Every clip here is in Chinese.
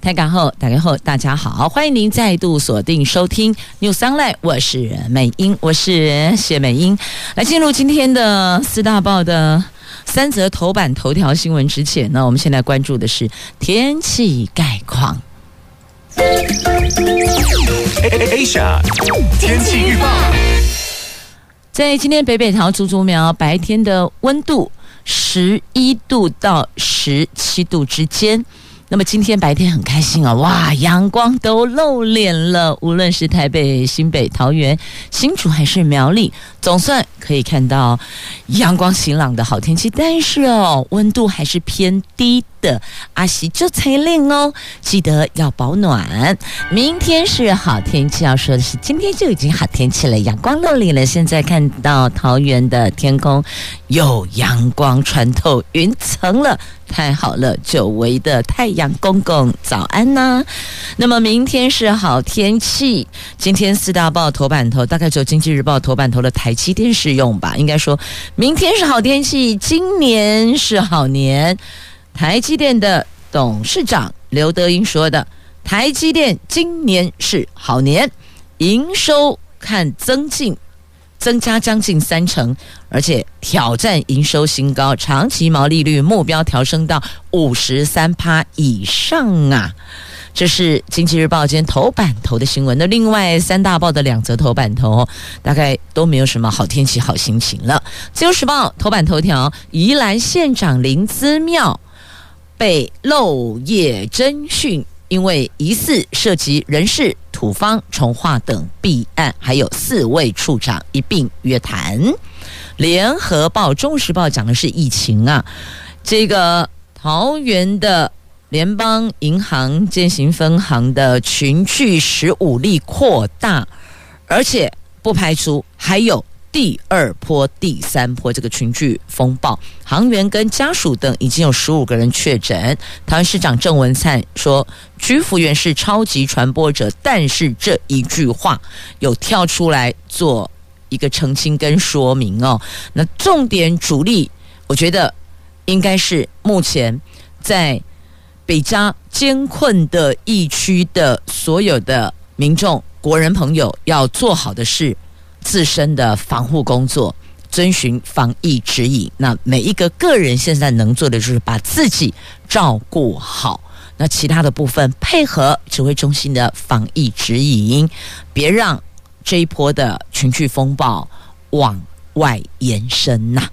台港后打开后，大家好，欢迎您再度锁定收听 News Online，我是美英，我是谢美英。来进入今天的四大报的三则头版头条新闻之前呢，我们现在关注的是天气概况。Asia 天气预报，在今天北北桃竹竹苗白天的温度十一度到十七度之间。那么今天白天很开心啊，哇，阳光都露脸了。无论是台北、新北、桃园、新竹还是苗栗，总算可以看到阳光晴朗的好天气。但是哦，温度还是偏低的。阿喜就才令哦，记得要保暖。明天是好天气，要说的是今天就已经好天气了，阳光露脸了。现在看到桃园的天空有阳光穿透云层了。太好了，久违的太阳公公，早安呐、那么明天是好天气。今天四大报头版头，大概只有经济日报头版头的台积电适用吧。应该说明天是好天气，今年是好年。台积电的董事长刘德音说的：“台积电今年是好年，营收看增进。”增加将近三成，而且挑战营收新高，长期毛利率目标调升到五十三趴以上啊！这是《经济日报》今天头版头的新闻。那另外三大报的两则头版头，大概都没有什么好天气、好心情了。《自由时报》头版头条：宜兰县长林姿妙被漏夜侦讯。因为疑似涉及人事、土方、重化等弊案，还有四位处长一并约谈。联合报、中时报讲的是疫情啊，这个桃园的联邦银行建行分行的群聚十五例扩大，而且不排除还有。第二波、第三波这个群聚风暴，航员跟家属等已经有十五个人确诊。台湾市长郑文灿说，居服员是超级传播者，但是这一句话有跳出来做一个澄清跟说明哦。那重点主力，我觉得应该是目前在北加艰困的疫区的所有的民众、国人朋友要做好的事。自身的防护工作，遵循防疫指引。那每一个个人现在能做的就是把自己照顾好。那其他的部分配合指挥中心的防疫指引，别让这一波的群聚风暴往外延伸呐。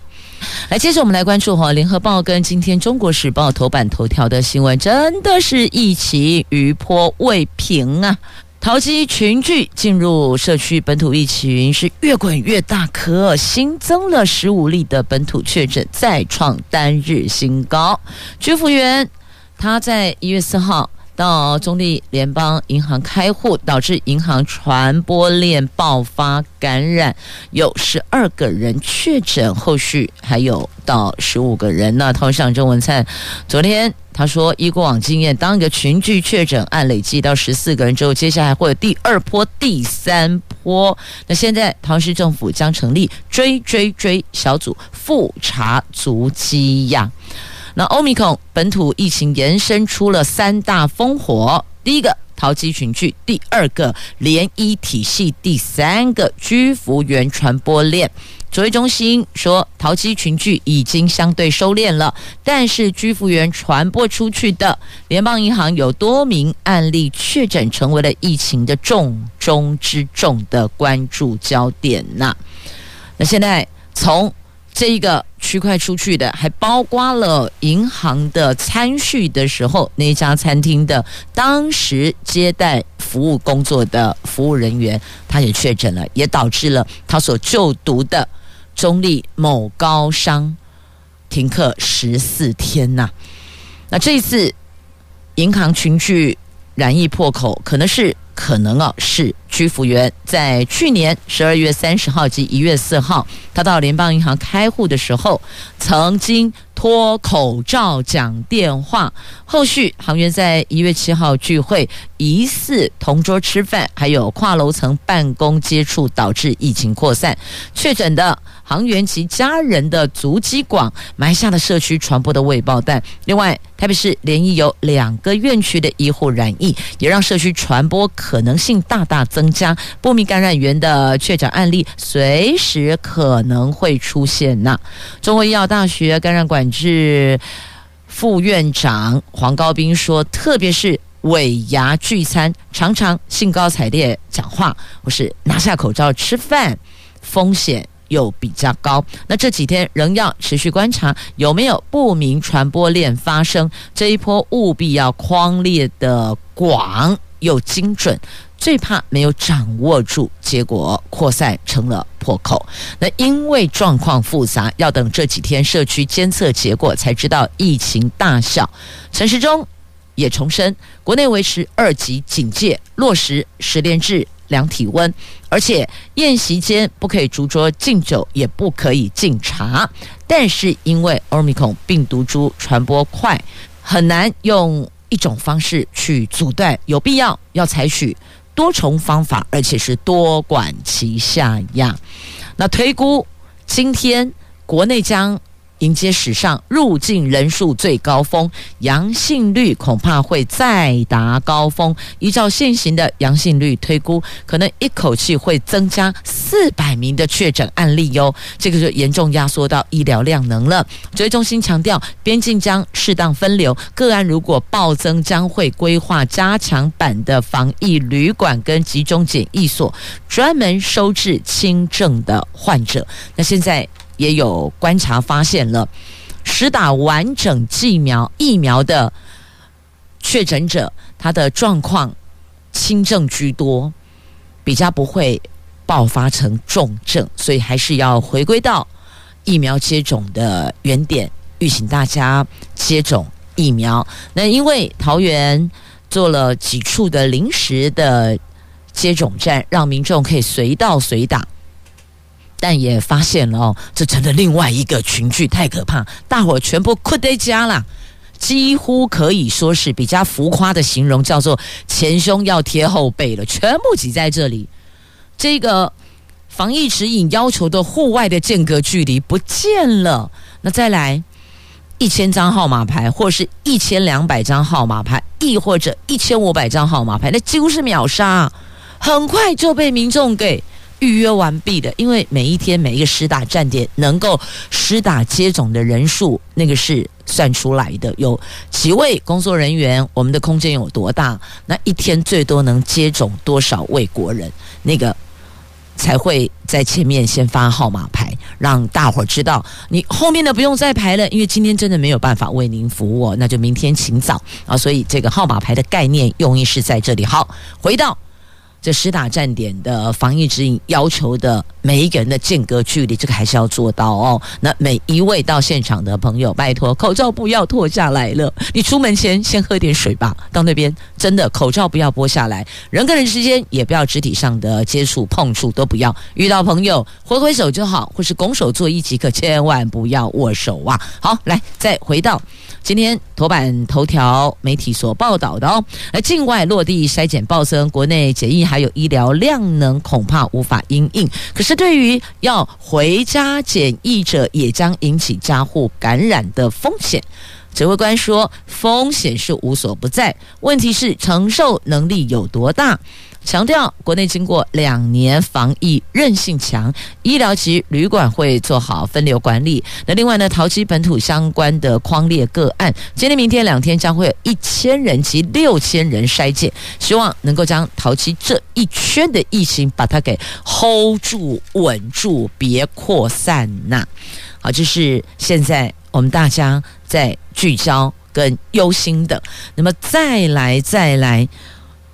来，接着我们来关注哈，《联合报》跟今天《中国时报》头版头条的新闻，真的是一起余波未平啊。桃机群聚进入社区本土疫情是越滚越大，可新增了十五例的本土确诊，再创单日新高。居服员他在一月四号到中坜联邦银行开户，导致银行传播链爆发感染，有十二个人确诊，后续还有到十五个人。那通上郑文灿昨天。他说：“依过往经验，当一个群聚确诊案累计到十四个人之后，接下来会有第二波、第三波。那现在，桃园市政府将成立追追追小组，复查足迹呀。那欧米孔本土疫情延伸出了三大烽火：第一个，淘机群聚；第二个，联医体系；第三个，居服员传播链。”指挥中心说，淘机群聚已经相对收敛了，但是居服员传播出去的联邦银行有多名案例确诊，成为了疫情的重中之重的关注焦点呐。那现在从这一个区块出去的，还包括了银行的参叙的时候，那家餐厅的当时接待服务工作的服务人员，他也确诊了，也导致了他所就读的。中立某高商停课十四天呐、那这一次银行群聚染疫破口，可能是可能啊是居服员在去年十二月三十号及一月四号，他到联邦银行开户的时候，曾经脱口罩讲电话。后续行员在一月七号聚会，疑似同桌吃饭，还有跨楼层办公接触，导致疫情扩散。确诊的行员及家人的足迹广，埋下了社区传播的未爆弹。另外，台北市连续有两个院区的医护染疫，也让社区传播可能性大大增加。不明感染源的确诊案例随时可能会出现呐。中国医药大学感染管制副院长黄高斌说：“特别是尾牙聚餐，常常兴高采烈讲话，或是拿下口罩吃饭，风险又比较高。那这几天仍要持续观察有没有不明传播链发生。这一波务必要框列的广又精准。”最怕没有掌握住，结果扩散成了破口。那因为状况复杂，要等这几天社区监测结果才知道疫情大小。陈时中也重申，国内维持二级警戒，落实实联制量体温，而且宴席间不可以逐桌敬酒，也不可以敬茶。但是因为欧米孔病毒株传播快，很难用一种方式去阻断，有必要要采取。多重方法，而且是多管齐下呀。那推估今天国内将。迎接史上入境人数最高峰，阳性率恐怕会再达高峰。依照现行的阳性率推估，可能一口气会增加四百名的确诊案例哟。这个就严重压缩到医疗量能了。指挥中心强调，边境将适当分流，个案如果暴增，将会规划加强版的防疫旅馆跟集中检疫所，专门收治轻症的患者。那现在。也有观察发现了，实打完整剂苗疫苗的确诊者，他的状况轻症居多，比较不会爆发成重症，所以还是要回归到疫苗接种的原点，预请大家接种疫苗。那因为桃园做了几处的临时的接种站，让民众可以随到随打。但也发现了哦，这成了另外一个群聚，太可怕！大伙全部困在家了，几乎可以说是比较浮夸的形容，叫做前胸要贴后背了，全部挤在这里。这个防疫指引要求的户外的间隔距离不见了。那再来一千张号码牌，或是一千两百张号码牌，亦或者一千五百张号码牌，那几乎是秒杀，很快就被民众给。预约完毕的，因为每一天每一个施打站点能够施打接种的人数，那个是算出来的。有几位工作人员，我们的空间有多大？那一天最多能接种多少位国人？那个才会在前面先发号码牌，让大伙知道你后面的不用再排了，因为今天真的没有办法为您服务，那就明天请早啊。所以这个号码牌的概念用意是在这里。好，回到。这施打站点的防疫指引要求的每一个人的间隔距离，这个还是要做到哦。那每一位到现场的朋友，拜托口罩不要脱下来了。你出门前先喝点水吧。到那边真的口罩不要剥下来，人跟人之间也不要肢体上的接触碰触都不要。遇到朋友挥挥手就好，或是拱手作揖即可，千万不要握手啊。好，来再回到。今天头版头条媒体所报道的哦，而境外落地筛检暴增，国内检疫还有医疗量能恐怕无法因应。可是对于要回家检疫者，也将引起家户感染的风险。指挥官说，风险是无所不在，问题是承受能力有多大。强调，国内经过两年防疫韧性强，医疗及旅馆会做好分流管理。那另外呢，桃机本土相关的框列个案，今天、明天两天将会有一千人及六千人筛检，希望能够将桃机这一圈的疫情把它给 hold 住、稳住，别扩散呐。好，这是现在我们大家在聚焦跟忧心的。那么再来，再来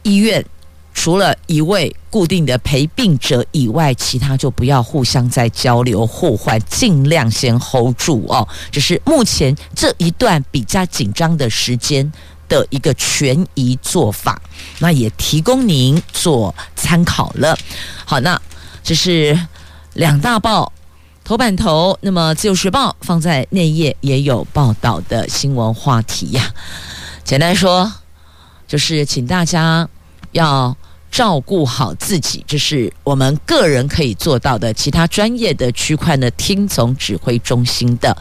医院。除了一位固定的陪病者以外，其他就不要互相再交流互换，尽量先 hold 住哦。这是目前这一段比较紧张的时间的一个权宜做法，那也提供您做参考了。好，那这是两大报头版头，那么自由时报放在内页也有报道的新闻话题呀。简单说，就是请大家要照顾好自己，这是我们个人可以做到的。其他专业的区块呢，听从指挥中心的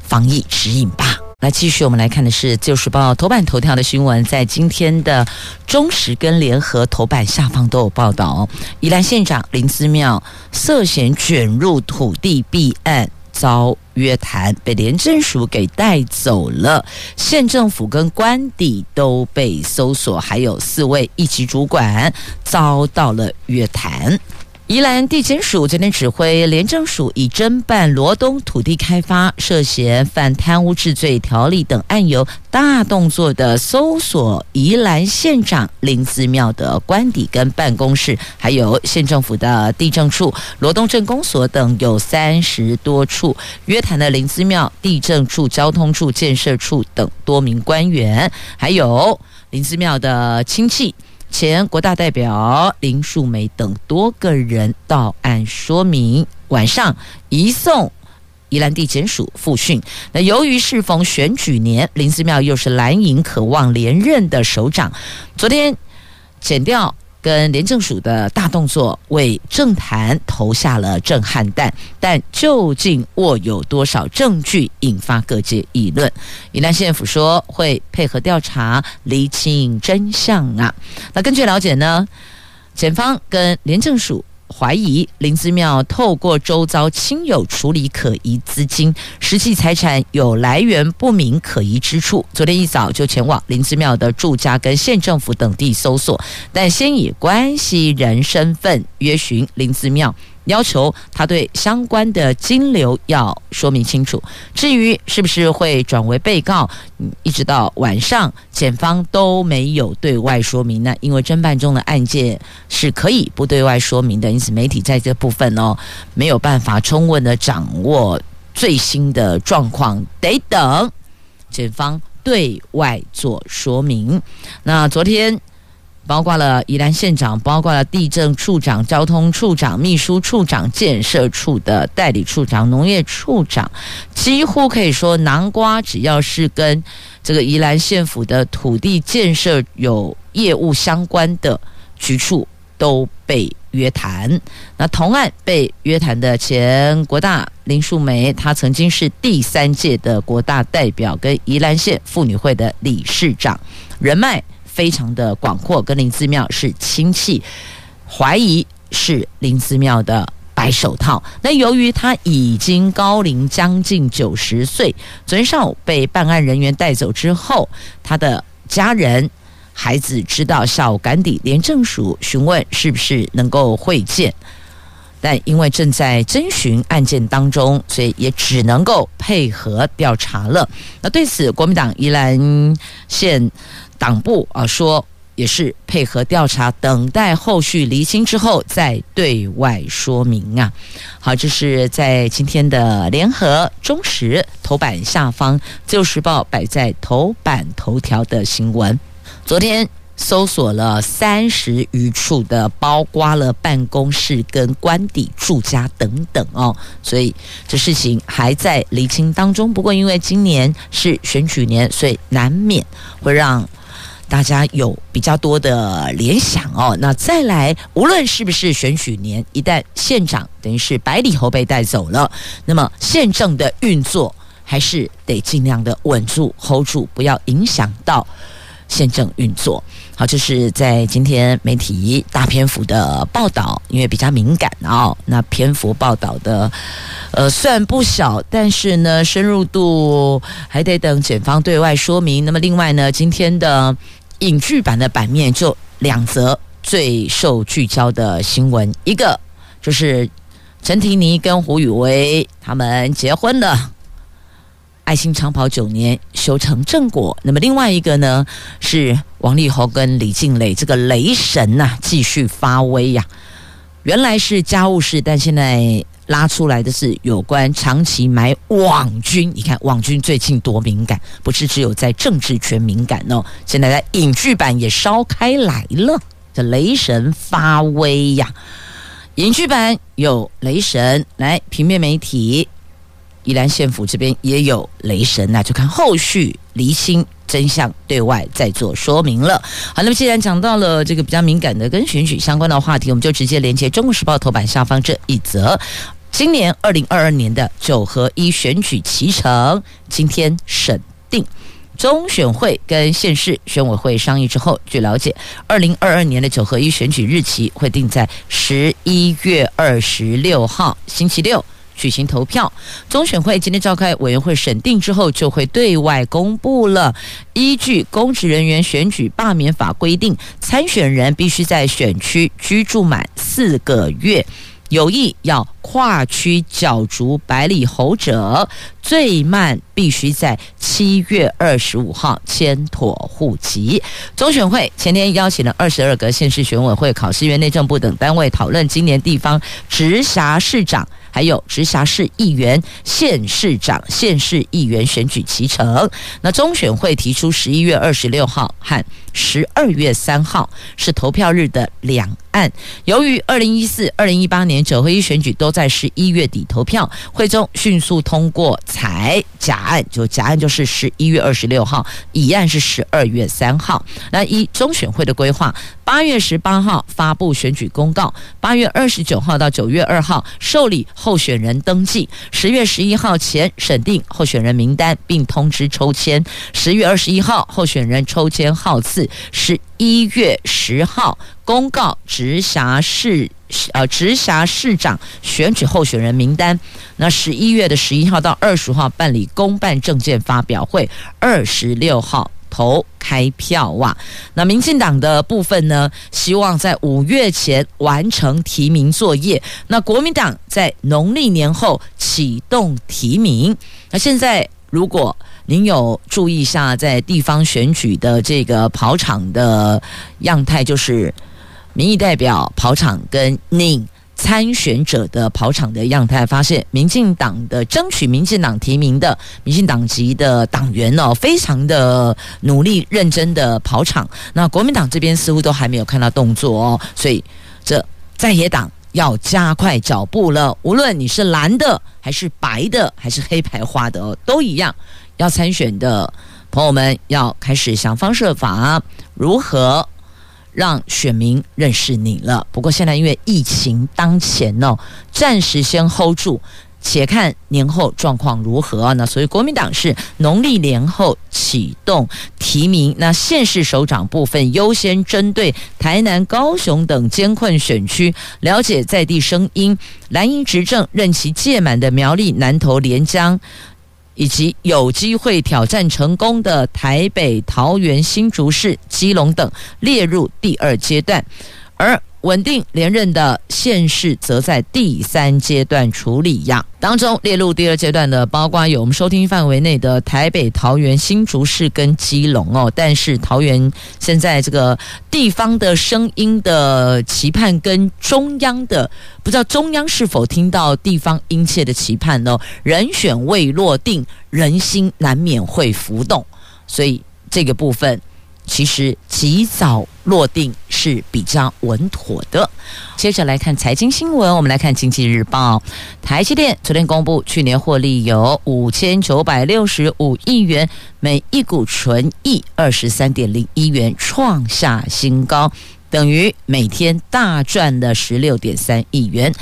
防疫指引吧。来，继续我们来看的是《自由时报》头版头条的新闻，在今天的中时跟联合头版下方都有报道。宜兰县长林思妙涉嫌卷入土地弊案。遭约谈，被廉政署给带走了。县政府跟官邸都被搜索，还有四位一级主管遭到了约谈。宜兰地检署昨天指挥廉政署以侦办罗东土地开发涉嫌犯贪污治罪条例等案由，大动作的搜索宜兰县长林姿妙的官邸跟办公室，还有县政府的地政处、罗东镇公所等有三十多处，约谈的林姿妙地政处、交通处、建设处等多名官员，还有林姿妙的亲戚。前国大代表林树梅等多个人到案说明，晚上移送宜兰地检署复讯。那由于适逢选举年，林思妙又是蓝营渴望连任的首长，昨天检调。跟廉政署的大动作为政坛投下了震撼弹，但究竟握有多少证据，引发各界议论。宜兰县府说会配合调查，厘清真相啊。那根据了解呢，检方跟廉政署。怀疑林子庙透过周遭亲友处理可疑资金，实际财产有来源不明可疑之处。昨天一早就前往林子庙的住家跟县政府等地搜索，但先以关系人身份约询林子庙。要求他对相关的金流要说明清楚。至于是不是会转为被告，一直到晚上，检方都没有对外说明呢。因为侦办中的案件是可以不对外说明的，因此媒体在这部分哦没有办法充分的掌握最新的状况，得等检方对外做说明。那昨天。包括了宜兰县长，包括了地政处长、交通处长、秘书处长、建设处的代理处长、农业处长，几乎可以说，南瓜只要是跟这个宜兰县府的土地建设有业务相关的局处都被约谈。那同案被约谈的前国大林树梅，她曾经是第三届的国大代表，跟宜兰县妇女会的理事长，人脉。非常的广阔，跟林姿妙是亲戚，怀疑是林姿妙的白手套。那由于他已经高龄将近九十岁，昨天上午被办案人员带走之后，他的家人、孩子知道下午赶抵廉政署询问是不是能够会见，但因为正在侦询案件当中，所以也只能够配合调查了。那对此，国民党宜兰县。党部啊说也是配合调查，等待后续厘清之后再对外说明啊。好，这是在今天的联合中时头版下方，《自由时报》摆在头版头条的新闻。昨天搜索了三十余处的，包括了办公室跟官邸、住家等等哦，所以这事情还在厘清当中。不过因为今年是选举年，所以难免会让。大家有比较多的联想哦，那再来，无论是不是选举年，一旦县长等于是百里侯被带走了，那么县政的运作还是得尽量的稳住、hold 住，不要影响到县政运作。好，这是在今天媒体大篇幅的报道，因为比较敏感哦，那篇幅报道的呃虽然不小，但是呢深入度还得等检方对外说明。那么另外呢，今天的。影剧版的版面就两则最受聚焦的新闻，一个就是陈婷妮跟胡宇威他们结婚了，爱心长跑九年修成正果。那么另外一个呢是王力宏跟李静蕾，这个雷神呐、啊、继续发威呀、原来是家务事，但现在拉出来的是有关长期买网军。你看网军最近多敏感，不是只有在政治圈敏感哦，现在在影剧版也烧开来了。这雷神发威呀！影剧版有雷神，来平面媒体宜兰县府这边也有雷神，那就看后续厘清。真相对外再做说明了。好，那么既然讲到了这个比较敏感的跟选举相关的话题，我们就直接连接《中国时报》头版下方这一则：今年二零二二年的九合一选举期程今天审定，中选会跟县市选委会商议之后，据了解，二零二二年的九合一选举日期会定在十一月二十六号星期六。举行投票，中选会今天召开委员会审定之后，就会对外公布了。依据《公职人员选举罢免法》规定，参选人必须在选区居住满四个月，有意要跨区角逐百里侯者，最慢必须在七月二十五号迁妥户籍。中选会前天邀请了二十二个县市选委会、考试院、内政部等单位讨论今年地方直辖市长。还有直辖市议员、县市长、县市议员选举其成。那中选会提出十一月二十六号和十二月三号是投票日的两案。由于二零一四、二零一八年九合一选举都在十一月底投票，会中迅速通过裁假案，就假案就是十一月二十六号，乙案是十二月三号。那依中选会的规划，八月十八号发布选举公告，八月二十九号到九月二号受理候选人登记，十月十一号前审定候选人名单并通知抽签，十月二十一号候选人抽签号次，十一月十号公告直辖市呃直辖市长选举候选人名单。那十一月的十一号到二十号办理公办证件发表会，二十六号投开票哇、那民进党的部分呢，希望在五月前完成提名作业。那国民党在农历年后启动提名。那现在如果您有注意一下，在地方选举的这个跑场的样态，就是民意代表跑场跟您参选者的跑场的样态，发现民进党的争取民进党提名的民进党籍的党员哦，非常的努力认真的跑场。那国民党这边似乎都还没有看到动作哦，所以这在野党要加快脚步了。无论你是蓝的还是白的还是黑白花的哦，都一样。要参选的朋友们要开始想方设法，如何让选民认识你了。不过现在因为疫情当前哦，暂时先 hold 住，且看年后状况如何。那所以国民党是农历年后启动提名，那县市首长部分优先针对台南、高雄等艰困选区，了解在地声音。蓝营执政任期届满的苗栗、南投、连江。以及有机会挑战成功的台北、桃园、新竹市、基隆等列入第二阶段，而稳定连任的县市则在第三阶段处理呀。当中列入第二阶段的，包括有我们收听范围内的台北、桃园、新竹市跟基隆哦。但是桃园现在这个地方的声音的期盼跟中央的，不知道中央是否听到地方殷切的期盼呢？人选未落定，人心难免会浮动，所以这个部分。其实及早落定是比较稳妥的。接着来看财经新闻，我们来看《经济日报》。台积电昨天公布，去年获利有五千九百六十五亿元，每一股纯益二十三点零一元，创下新高，等于每天大赚了十六点三亿元。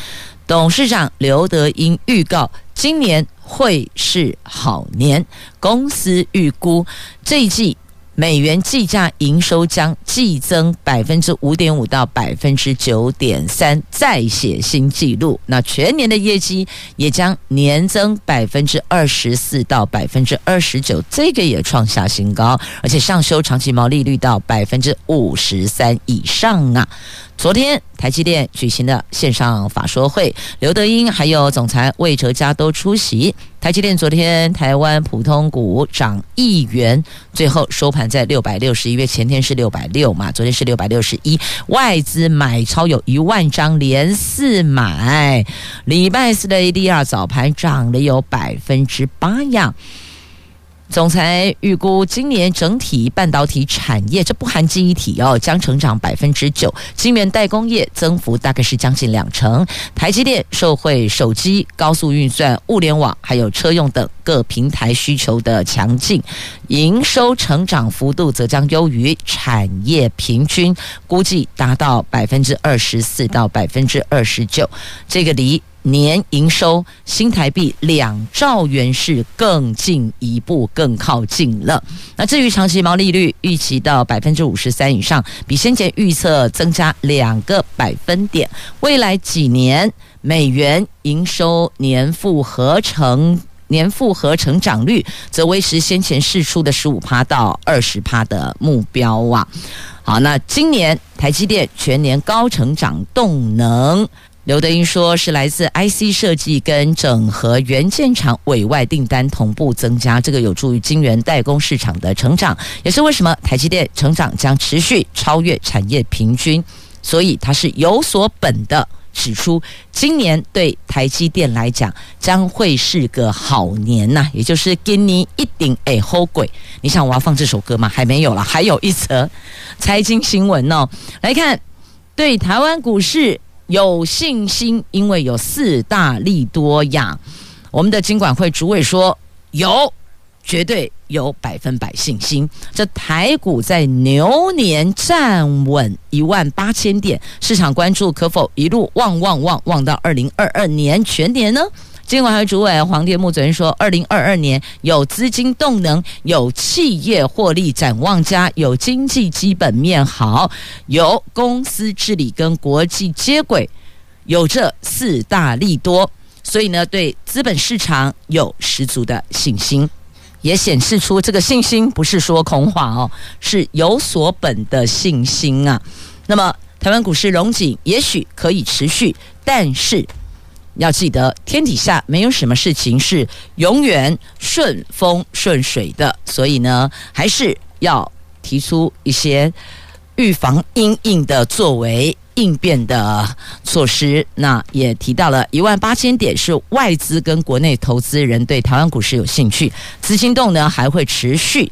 董事长刘德英预告，今年会是好年，公司预估这一季。美元计价营收将季增百分之五点五到百分之九点三，再写新纪录。那全年的业绩也将年增百分之二十四到百分之二十九，这个也创下新高，而且上修长期毛利率到百分之五十三以上啊。昨天，台积电举行的线上法说会，刘德英还有总裁魏哲嘉都出席。台积电昨天台湾普通股涨一元，最后收盘在六百六十一，因为前天是六百六嘛，昨天是六百六十一。外资买超有一万张，连四买。礼拜四的 ADR 早盘涨了有百分之八呀。总裁预估今年整体半导体产业，这不含记忆体哦，将成长百分之九。晶圆代工业增幅大概是将近两成。台积电受惠手机、高速运算、物联网还有车用等各平台需求的强劲，营收成长幅度则将优于产业平均，估计达到百分之二十四到百分之二十九。这个离。年营收新台币两兆元是更进一步更靠近了。那至于长期毛利率预期到百分之五十三以上，比先前预测增加两个百分点。未来几年美元营收年复合成年复合成长率则维持先前释出的十五趴到二十趴的目标啊。好，那今年台积电全年高成长动能。刘德英说：“是来自 IC 设计跟整合元件厂委外订单同步增加，这个有助于晶圆代工市场的成长，也是为什么台积电成长将持续超越产业平均。所以他是有所本的指出，今年对台积电来讲将会是个好年呐，也就是给你一定会好鬼。你想我要放这首歌吗？还没有了，还有一则财经新闻哦。来看对台湾股市。”有信心，因为有四大利多呀。我们的经管会主委说有，绝对有百分百信心。这台股在牛年站稳一万八千点，市场关注可否一路旺旺旺旺到二零二二年全年呢？金管会主委黄天木昨天说，二零二二年有资金动能，有企业获利展望佳，有经济基本面好，有公司治理跟国际接轨，有这四大利多，所以呢，对资本市场有十足的信心，也显示出这个信心不是说空话哦，是有所本的信心啊。那么，台湾股市龙景也许可以持续，但是。要记得，天底下没有什么事情是永远顺风顺水的，所以呢，还是要提出一些预防因应的作为应变的措施。那也提到了一万八千点是外资跟国内投资人对台湾股市有兴趣，资金动呢还会持续。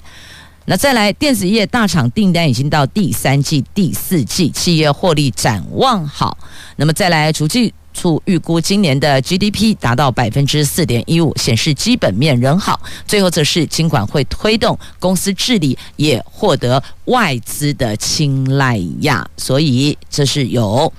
那再来，电子业大厂订单已经到第三季、第四季，企业获利展望好。那么再来，逐季。处预估今年的 GDP 达到百分之四点一五，显示基本面仍好。最后则是金管会推动公司治理，也获得外资的青睐呀。所以这是有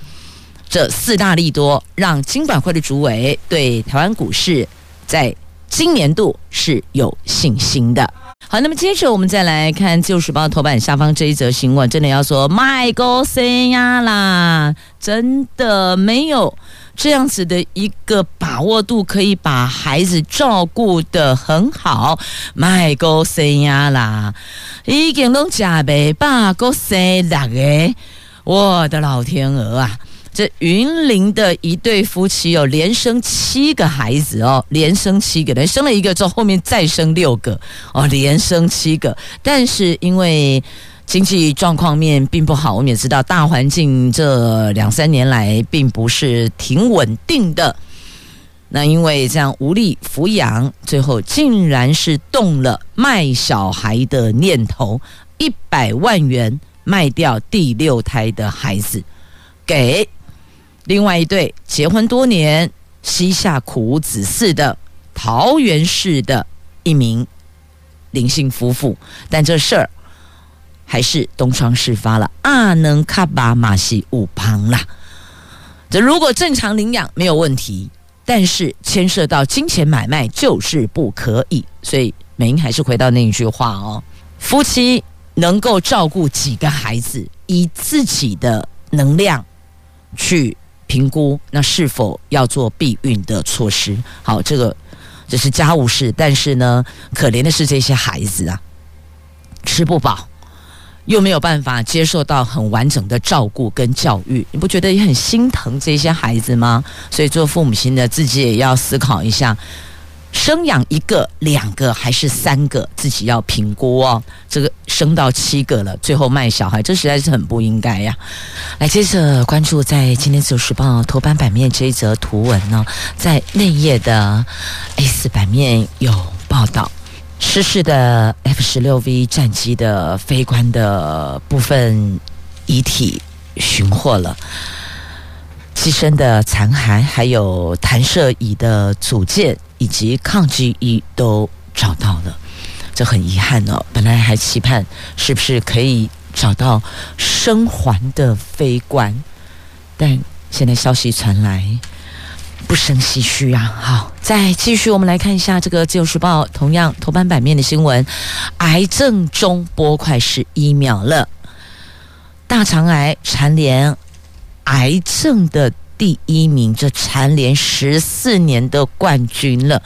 这四大利多，让金管会的主委对台湾股市在今年度是有信心的。好，那么接着我们再来看《自由时报》头版下方这一则新闻，真的要说卖个谁呀啦，真的没有。这样子的一个把握度，可以把孩子照顾得很好。卖够生呀啦，已经都加倍把够生六个，我的老天鹅啊！这云林的一对夫妻有连生七个孩子哦，连生七个，人生了一个之后，后面再生六个哦，连生七个，但是因为。经济状况面并不好，我们也知道大环境这两三年来并不是挺稳定的。那因为这样无力抚养，最后竟然是动了卖小孩的念头，一百万元卖掉第六胎的孩子，给另外一对结婚多年、膝下苦无子嗣的桃园市的一名林姓夫妇，但这事儿。还是东窗事发了，啊能卡巴马西五旁啦。这如果正常领养没有问题，但是牵涉到金钱买卖就是不可以。所以美英还是回到那一句话哦：夫妻能够照顾几个孩子，以自己的能量去评估，那是否要做避孕的措施？好，这个这是家务事，但是呢，可怜的是这些孩子啊，吃不饱。又没有办法接受到很完整的照顾跟教育，你不觉得也很心疼这些孩子吗？所以做父母亲的自己也要思考一下，生养一个、两个还是三个，自己要评估哦。这个生到七个了，最后卖小孩，这实在是很不应该呀。来，接着关注在今天《自由时报》头版版面这一则图文呢，在内页的 A 四版面有报道。失事的 F 十六 V 战机的飞官的部分遗体寻获了，机身的残骸，还有弹射椅的组件以及抗击衣都找到了，这很遗憾哦。本来还期盼是不是可以找到生还的飞官，但现在消息传来。不胜唏嘘啊！好，再继续，我们来看一下这个《自由时报》同样头版版面的新闻：癌症中拨快十一秒了，大肠癌蝉联癌症的第一名，这蝉联十四年的冠军了。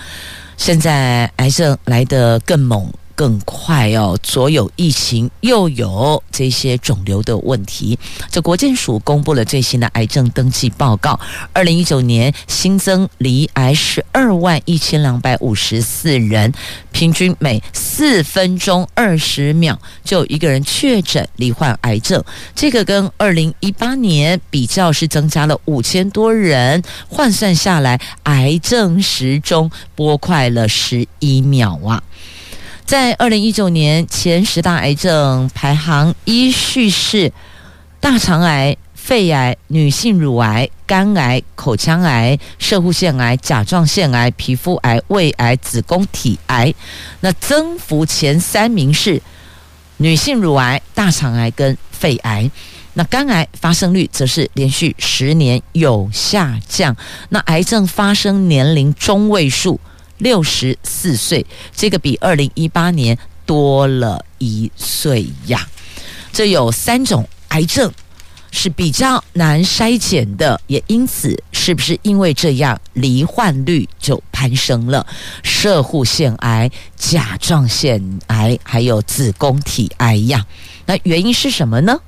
现在癌症来得更猛。更快哦！左有疫情，又有这些肿瘤的问题。这国健署公布了最新的癌症登记报告：二零一九年新增罹癌十二万一千两百五十四人，平均每四分钟二十秒就一个人确诊罹患癌症。这个跟二零一八年比较是增加了五千多人，换算下来，癌症时钟拨快了十一秒啊！在二零一九年前十大癌症排行依序是大肠癌、肺癌、女性乳癌、肝癌、口腔癌、摄护腺癌、甲状腺癌、皮肤癌、胃癌、子宫体癌。那增幅前三名是女性乳癌、大肠癌跟肺癌。那肝癌发生率则是连续十年有下降。那癌症发生年龄中位数。六十四岁，这个比二零一八年多了一岁呀。这有三种癌症是比较难筛检的，也因此，是不是因为这样，罹患率就攀升了？摄护腺癌、甲状腺癌还有子宫体癌呀。那原因是什么呢？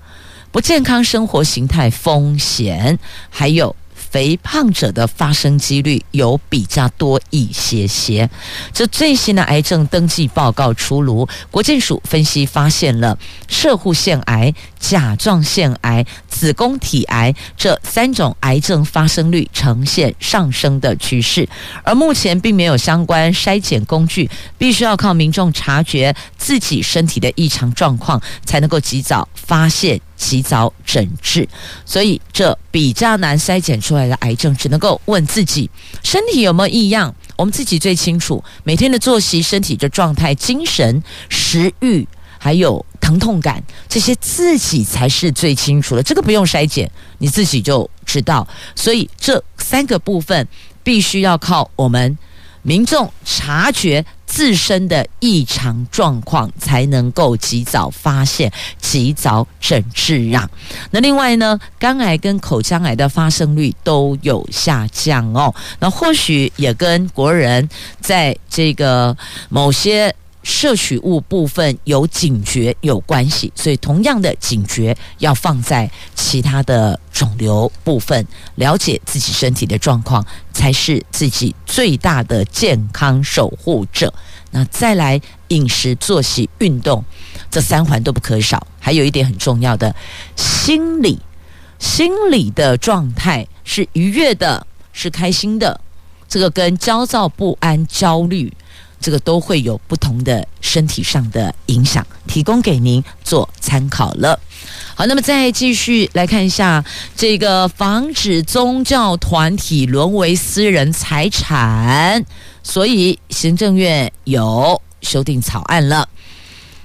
不健康生活形态风险，还有。肥胖者的发生几率有比较多一些些。这最新的癌症登记报告出炉，国健署分析发现了射护腺癌、甲状腺癌、子宫体癌这三种癌症发生率呈现上升的趋势，而目前并没有相关筛检工具，必须要靠民众察觉自己身体的异常状况，才能够及早发现。及早诊治，所以这比较难筛检出来的癌症，只能够问自己身体有没有异样，我们自己最清楚。每天的作息、身体的状态、精神、食欲，还有疼痛感，这些自己才是最清楚的。这个不用筛检，你自己就知道。所以这三个部分必须要靠我们。民众察觉自身的异常状况，才能够及早发现、及早诊治啊。那另外呢，肝癌跟口腔癌的发生率都有下降哦。那或许也跟国人在这个某些。摄取物部分有警觉有关系，所以同样的警觉要放在其他的肿瘤部分，了解自己身体的状况，才是自己最大的健康守护者。那再来饮食、作息、运动，这三环都不可少。还有一点很重要的，心理，心理的状态是愉悦的，是开心的，这个跟焦躁不安、焦虑。这个都会有不同的身体上的影响，提供给您做参考了。好，那么再继续来看一下这个防止宗教团体沦为私人财产，所以行政院有修订草案了。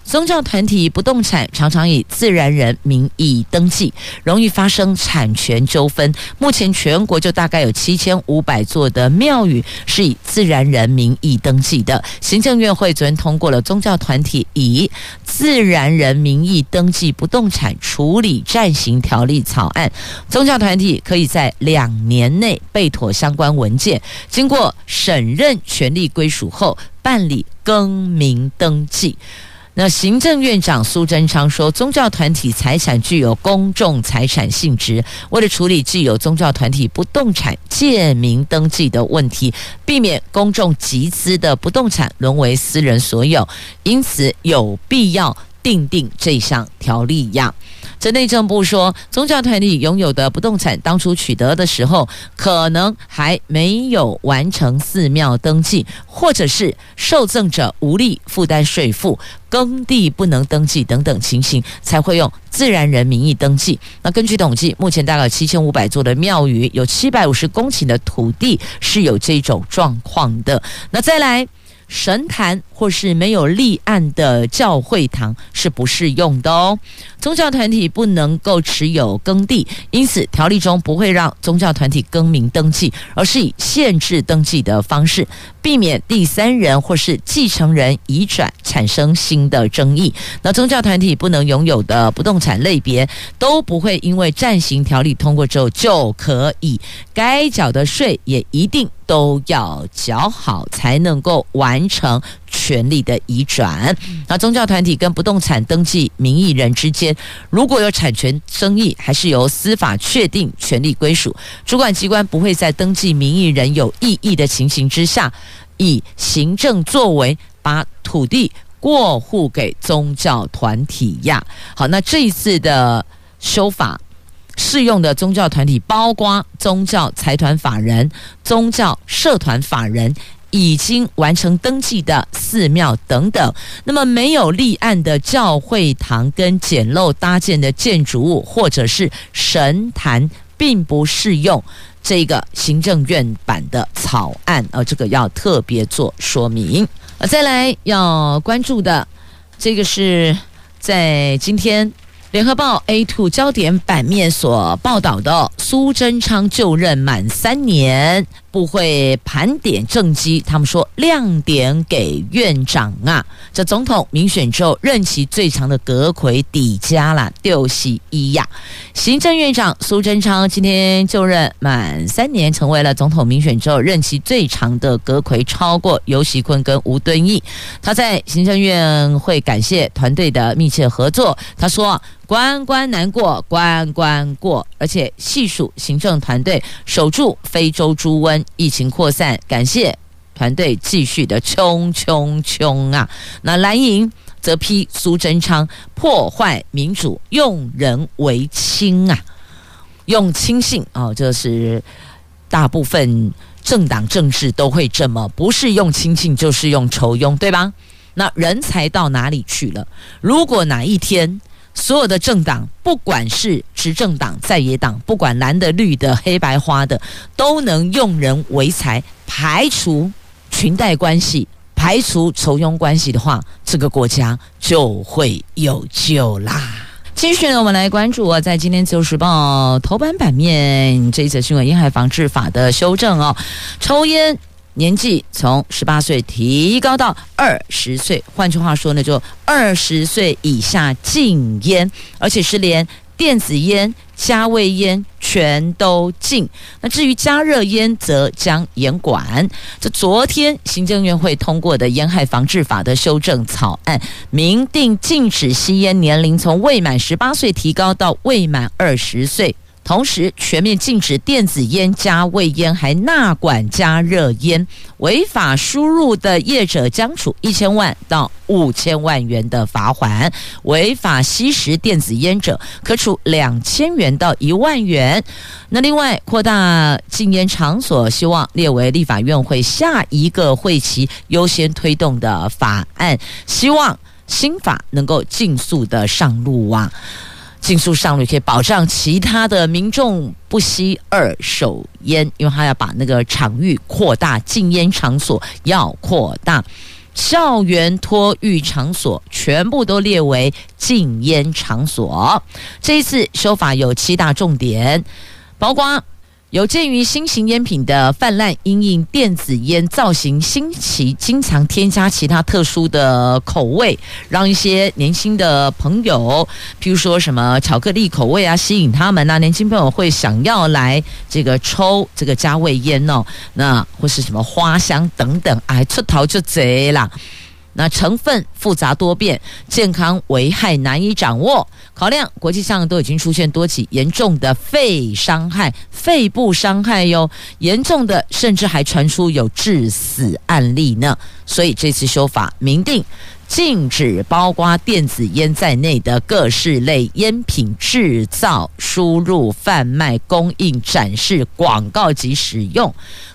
宗教团体不动产常常以自然人名义登记，容易发生产权纠纷。目前全国就大概有七千五百座的庙宇是以自然人名义登记的。行政院会昨天通过了宗教团体以自然人名义登记不动产处理暂行条例草案。宗教团体可以在两年内备妥相关文件，经过审认权利归属后办理更名登记。那行政院长苏贞昌说，宗教团体财产具有公众财产性质，为了处理具有宗教团体不动产借名登记的问题，避免公众集资的不动产沦为私人所有，因此有必要订定这项条例一样。这内政部说，宗教团体拥有的不动产当初取得的时候，可能还没有完成寺庙登记，或者是受赠者无力负担税负、耕地不能登记等等情形，才会用自然人名义登记。那根据统计，目前大概七千五百座的庙宇，有七百五十公顷的土地是有这种状况的。那再来。神坛或是没有立案的教会堂是不适用的哦。宗教团体不能够持有耕地，因此条例中不会让宗教团体更名登记，而是以限制登记的方式，避免第三人或是继承人移转产生新的争议。那宗教团体不能拥有的不动产类别都不会因为暂行条例通过之后就可以，该缴的税也一定。都要缴好，才能够完成权利的移转。那宗教团体跟不动产登记名义人之间，如果有产权争议，还是由司法确定权利归属。主管机关不会在登记名义人有异议的情形之下，以行政作为把土地过户给宗教团体呀。好，那这一次的修法。适用的宗教团体包括宗教财团法人、宗教社团法人，已经完成登记的寺庙等等。那么没有立案的教会堂跟简陋搭建的建筑物，或者是神坛，并不适用这个行政院版的草案。而这个要特别做说明。呃，再来要关注的，这个是在今天。联合报 A2 焦点版面所报道的苏贞昌就任满三年。不会盘点政绩，他们说亮点给院长啊！这总统民选之后任期最长的阁魁底加了六席一呀。行政院长苏贞昌今天就任满三年，成为了总统民选之后任期最长的阁魁，超过游锡坤跟吴敦义。他在行政院会感谢团队的密切合作，他说关关难过关关过，而且细数行政团队守住非洲猪瘟。疫情扩散，感谢团队继续的冲冲冲啊！那蓝营则批苏贞昌破坏民主，用人唯亲啊，用亲信哦，这是大部分政党政治都会这么，不是用亲信就是用仇庸，对吧？那人才到哪里去了？如果哪一天，所有的政党，不管是执政党、在野党，不管蓝的、绿的、黑白花的，都能用人唯才，排除裙带关系，排除仇庸关系的话，这个国家就会有救啦。继续呢，我们来关注啊，在今天《自由时报》头版版面这一则新闻：烟害防治法的修正哦，抽烟。年纪从十八岁提高到二十岁，换句话说呢，就二十岁以下禁烟，而且是连电子烟、加味烟全都禁。那至于加热烟，则将严管。这昨天行政院会通过的烟害防治法的修正草案，明定禁止吸烟年龄从未满十八岁提高到未满二十岁。同时，全面禁止电子烟、加味烟，还纳管加热烟。违法输入的业者将处一千万到五千万元的罚款；违法吸食电子烟者，可处两千元到一万元。那另外，扩大禁烟场所，希望列为立法院会下一个会期优先推动的法案。希望新法能够尽速的上路啊！尽速上路，可以保障其他的民众不吸二手烟，因为他要把那个场域扩大，禁烟场所要扩大，校园托育场所全部都列为禁烟场所。这一次修法有七大重点，包括。有鉴于新型烟品的泛滥，因应电子烟造型新奇，经常添加其他特殊的口味，让一些年轻的朋友，譬如说什么巧克力口味啊，吸引他们啊，年轻朋友会想要来这个抽这个加味烟哦，那或是什么花香等等，哎，出逃就贼啦。那成分复杂多变，健康危害难以掌握。考量国际上都已经出现多起严重的肺伤害、肺部伤害哟，严重的甚至还传出有致死案例呢。所以这次修法明定。禁止包括电子烟在内的各式类烟品制造、输入、贩卖、供应、展示、广告及使用。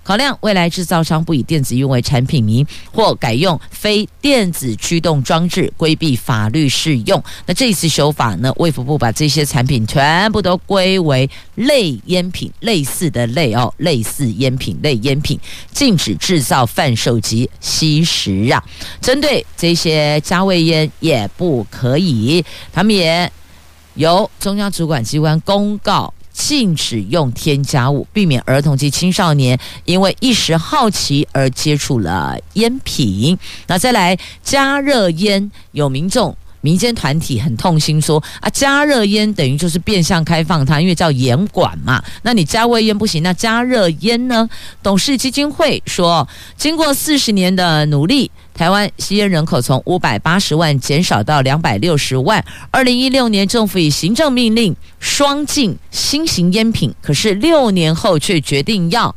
考量未来制造商不以电子烟为产品名，或改用非电子驱动装置，规避法律适用。那这一次修法呢？卫福部把这些产品全部都归为类烟品，类似的类哦，类似烟品类烟品，禁止制造、贩售及吸食啊。针对这些加味烟也不可以，他们也由中央主管机关公告。禁止用添加物，避免儿童及青少年因为一时好奇而接触了烟品。那再来加热烟，有民众民间团体很痛心说啊，加热烟等于就是变相开放它，因为叫严管嘛。那你加味烟不行，那加热烟呢？董事基金会说，经过四十年的努力。台湾吸烟人口从五百八十万减少到两百六十万。二零一六年，政府以行政命令双禁新型烟品，可是六年后却决定要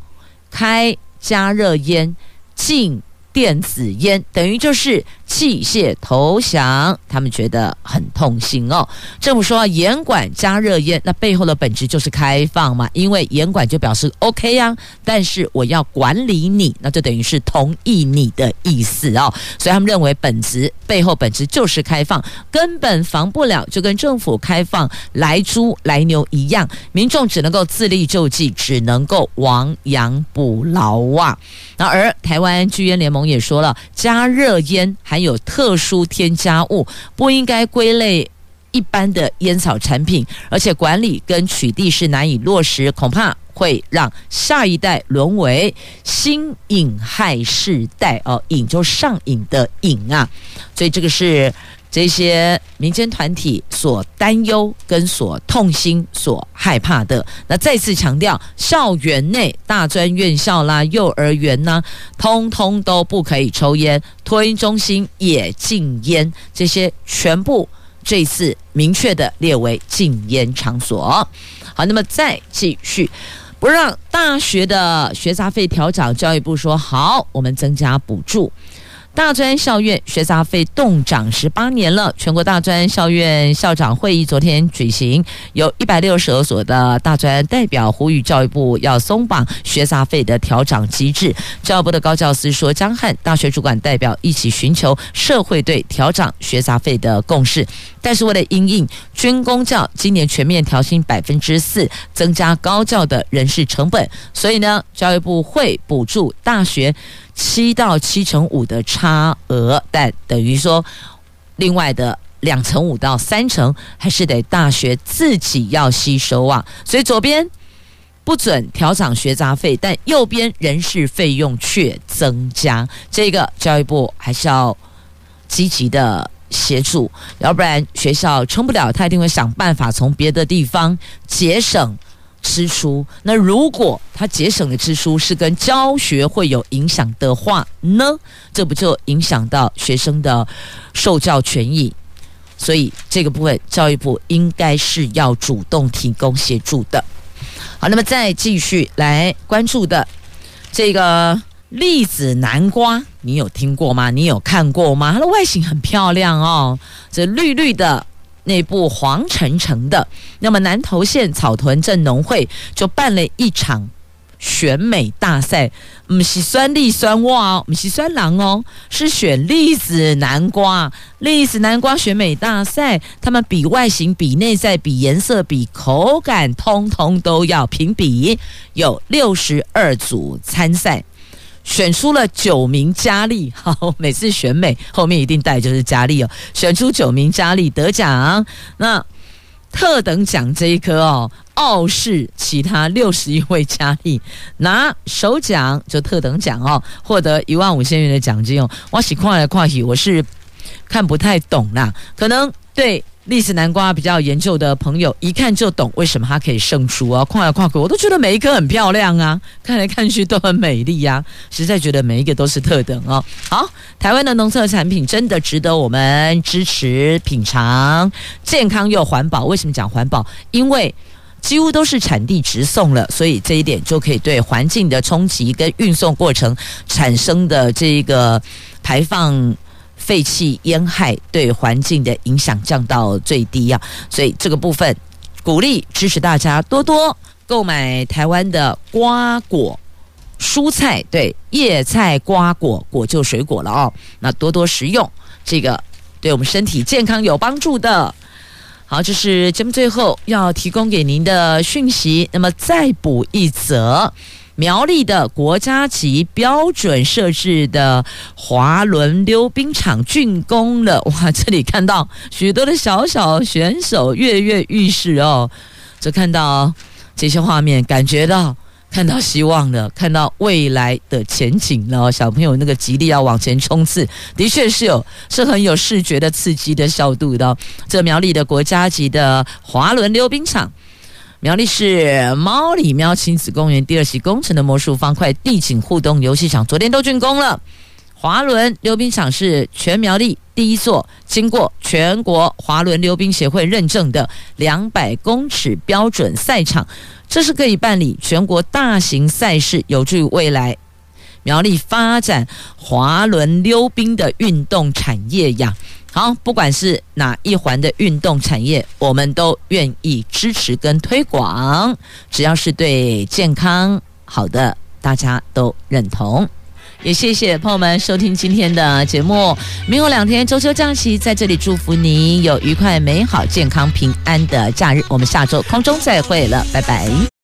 开加热烟，禁电子烟，等于就是。弃械投降，他们觉得很痛心哦。政府说严管加热烟，那背后的本质就是开放嘛，因为严管就表示 OK 呀、啊，但是我要管理你，那就等于是同意你的意思哦。所以他们认为本质背后本质就是开放，根本防不了，就跟政府开放来猪来牛一样，民众只能够自力救济，只能够亡羊补牢啊。那而台湾拒烟联盟也说了，加热烟还有特殊添加物，不应该归类一般的烟草产品，而且管理跟取缔是难以落实，恐怕会让下一代沦为新瘾害世代哦，瘾就上瘾的瘾啊，所以这个是。这些民间团体所担忧、跟所痛心、所害怕的，那再次强调，校园内大专院校啦、幼儿园呢，通通都不可以抽烟，托婴中心也禁烟，这些全部这次明确的列为禁烟场所。好，那么再继续，不让大学的学杂费调涨，教育部说好，我们增加补助。大专校院学杂费冻涨十八年了，全国大专校院校长会议昨天举行，有一百六十二所的大专代表呼吁教育部要松绑学杂费的调涨机制。教育部的高教司说，将和大学主管代表一起寻求社会对调涨学杂费的共识。但是为了因应军公教今年全面调薪百分之四，增加高教的人事成本，所以呢，教育部会补助大学。七到七成五的差额，但等于说，另外的两成五到三成还是得大学自己要吸收啊。所以左边不准调涨学杂费，但右边人事费用却增加，这个教育部还是要积极的协助，要不然学校撑不了，他一定会想办法从别的地方节省。支出，那如果他节省的支出是跟教学会有影响的话呢？这不就影响到学生的受教权益？所以这个部分教育部应该是要主动提供协助的。好，那么再继续来关注的这个栗子南瓜，你有听过吗？你有看过吗？它的外形很漂亮哦，这绿绿的。内部黄澄澄的，那么南投县草屯镇农会就办了一场选美大赛，不是酸栗酸袜哦，不是酸狼哦，是选栗子南瓜，栗子南瓜选美大赛，他们比外形、比内在、比颜色、比口感，通通都要评比，有六十二组参赛。选出了九名佳丽，好，每次选美后面一定带就是佳丽哦。选出九名佳丽得奖，那特等奖这一颗哦，傲视其他六十一位佳丽，拿首奖就特等奖哦，获得一万五千元的奖金哦。我喜看来看去，我是看不太懂啦，可能对历史南瓜比较研究的朋友，一看就懂为什么它可以胜出啊！跨来跨去，我都觉得每一颗很漂亮啊，看来看去都很美丽呀、啊，实在觉得每一个都是特等哦。好，台湾的农特产品真的值得我们支持品尝，健康又环保。为什么讲环保？因为几乎都是产地直送了，所以这一点就可以对环境的冲击跟运送过程产生的这个排放。废气烟害对环境的影响降到最低啊！所以这个部分鼓励支持大家多多购买台湾的瓜果蔬菜，对叶菜瓜果果就水果了哦。那多多食用，这个对我们身体健康有帮助的。好，这是节目最后要提供给您的讯息。那么再补一则。苗栗的国家级标准设置的滑轮溜冰场竣工了，哇！这里看到许多的小小选手跃跃欲试哦，就看到这些画面，感觉到看到希望了，看到未来的前景了。小朋友那个极力要往前冲刺，的确是有是很有视觉的刺激的效度的。这苗栗的国家级的滑轮溜冰场。苗栗市猫里喵亲子公园第二期工程的魔术方块地景互动游戏场，昨天都竣工了。滑轮溜冰场是全苗栗第一座经过全国滑轮溜冰协会认证的两百公尺标准赛场，这是可以办理全国大型赛事，有助于未来苗栗发展滑轮溜冰的运动产业呀。好，不管是哪一环的运动产业，我们都愿意支持跟推广，只要是对健康好的，大家都认同。也谢谢朋友们收听今天的节目。明后两天周休假期，在这里祝福你有愉快、美好、健康、平安的假日。我们下周空中再会了，拜拜。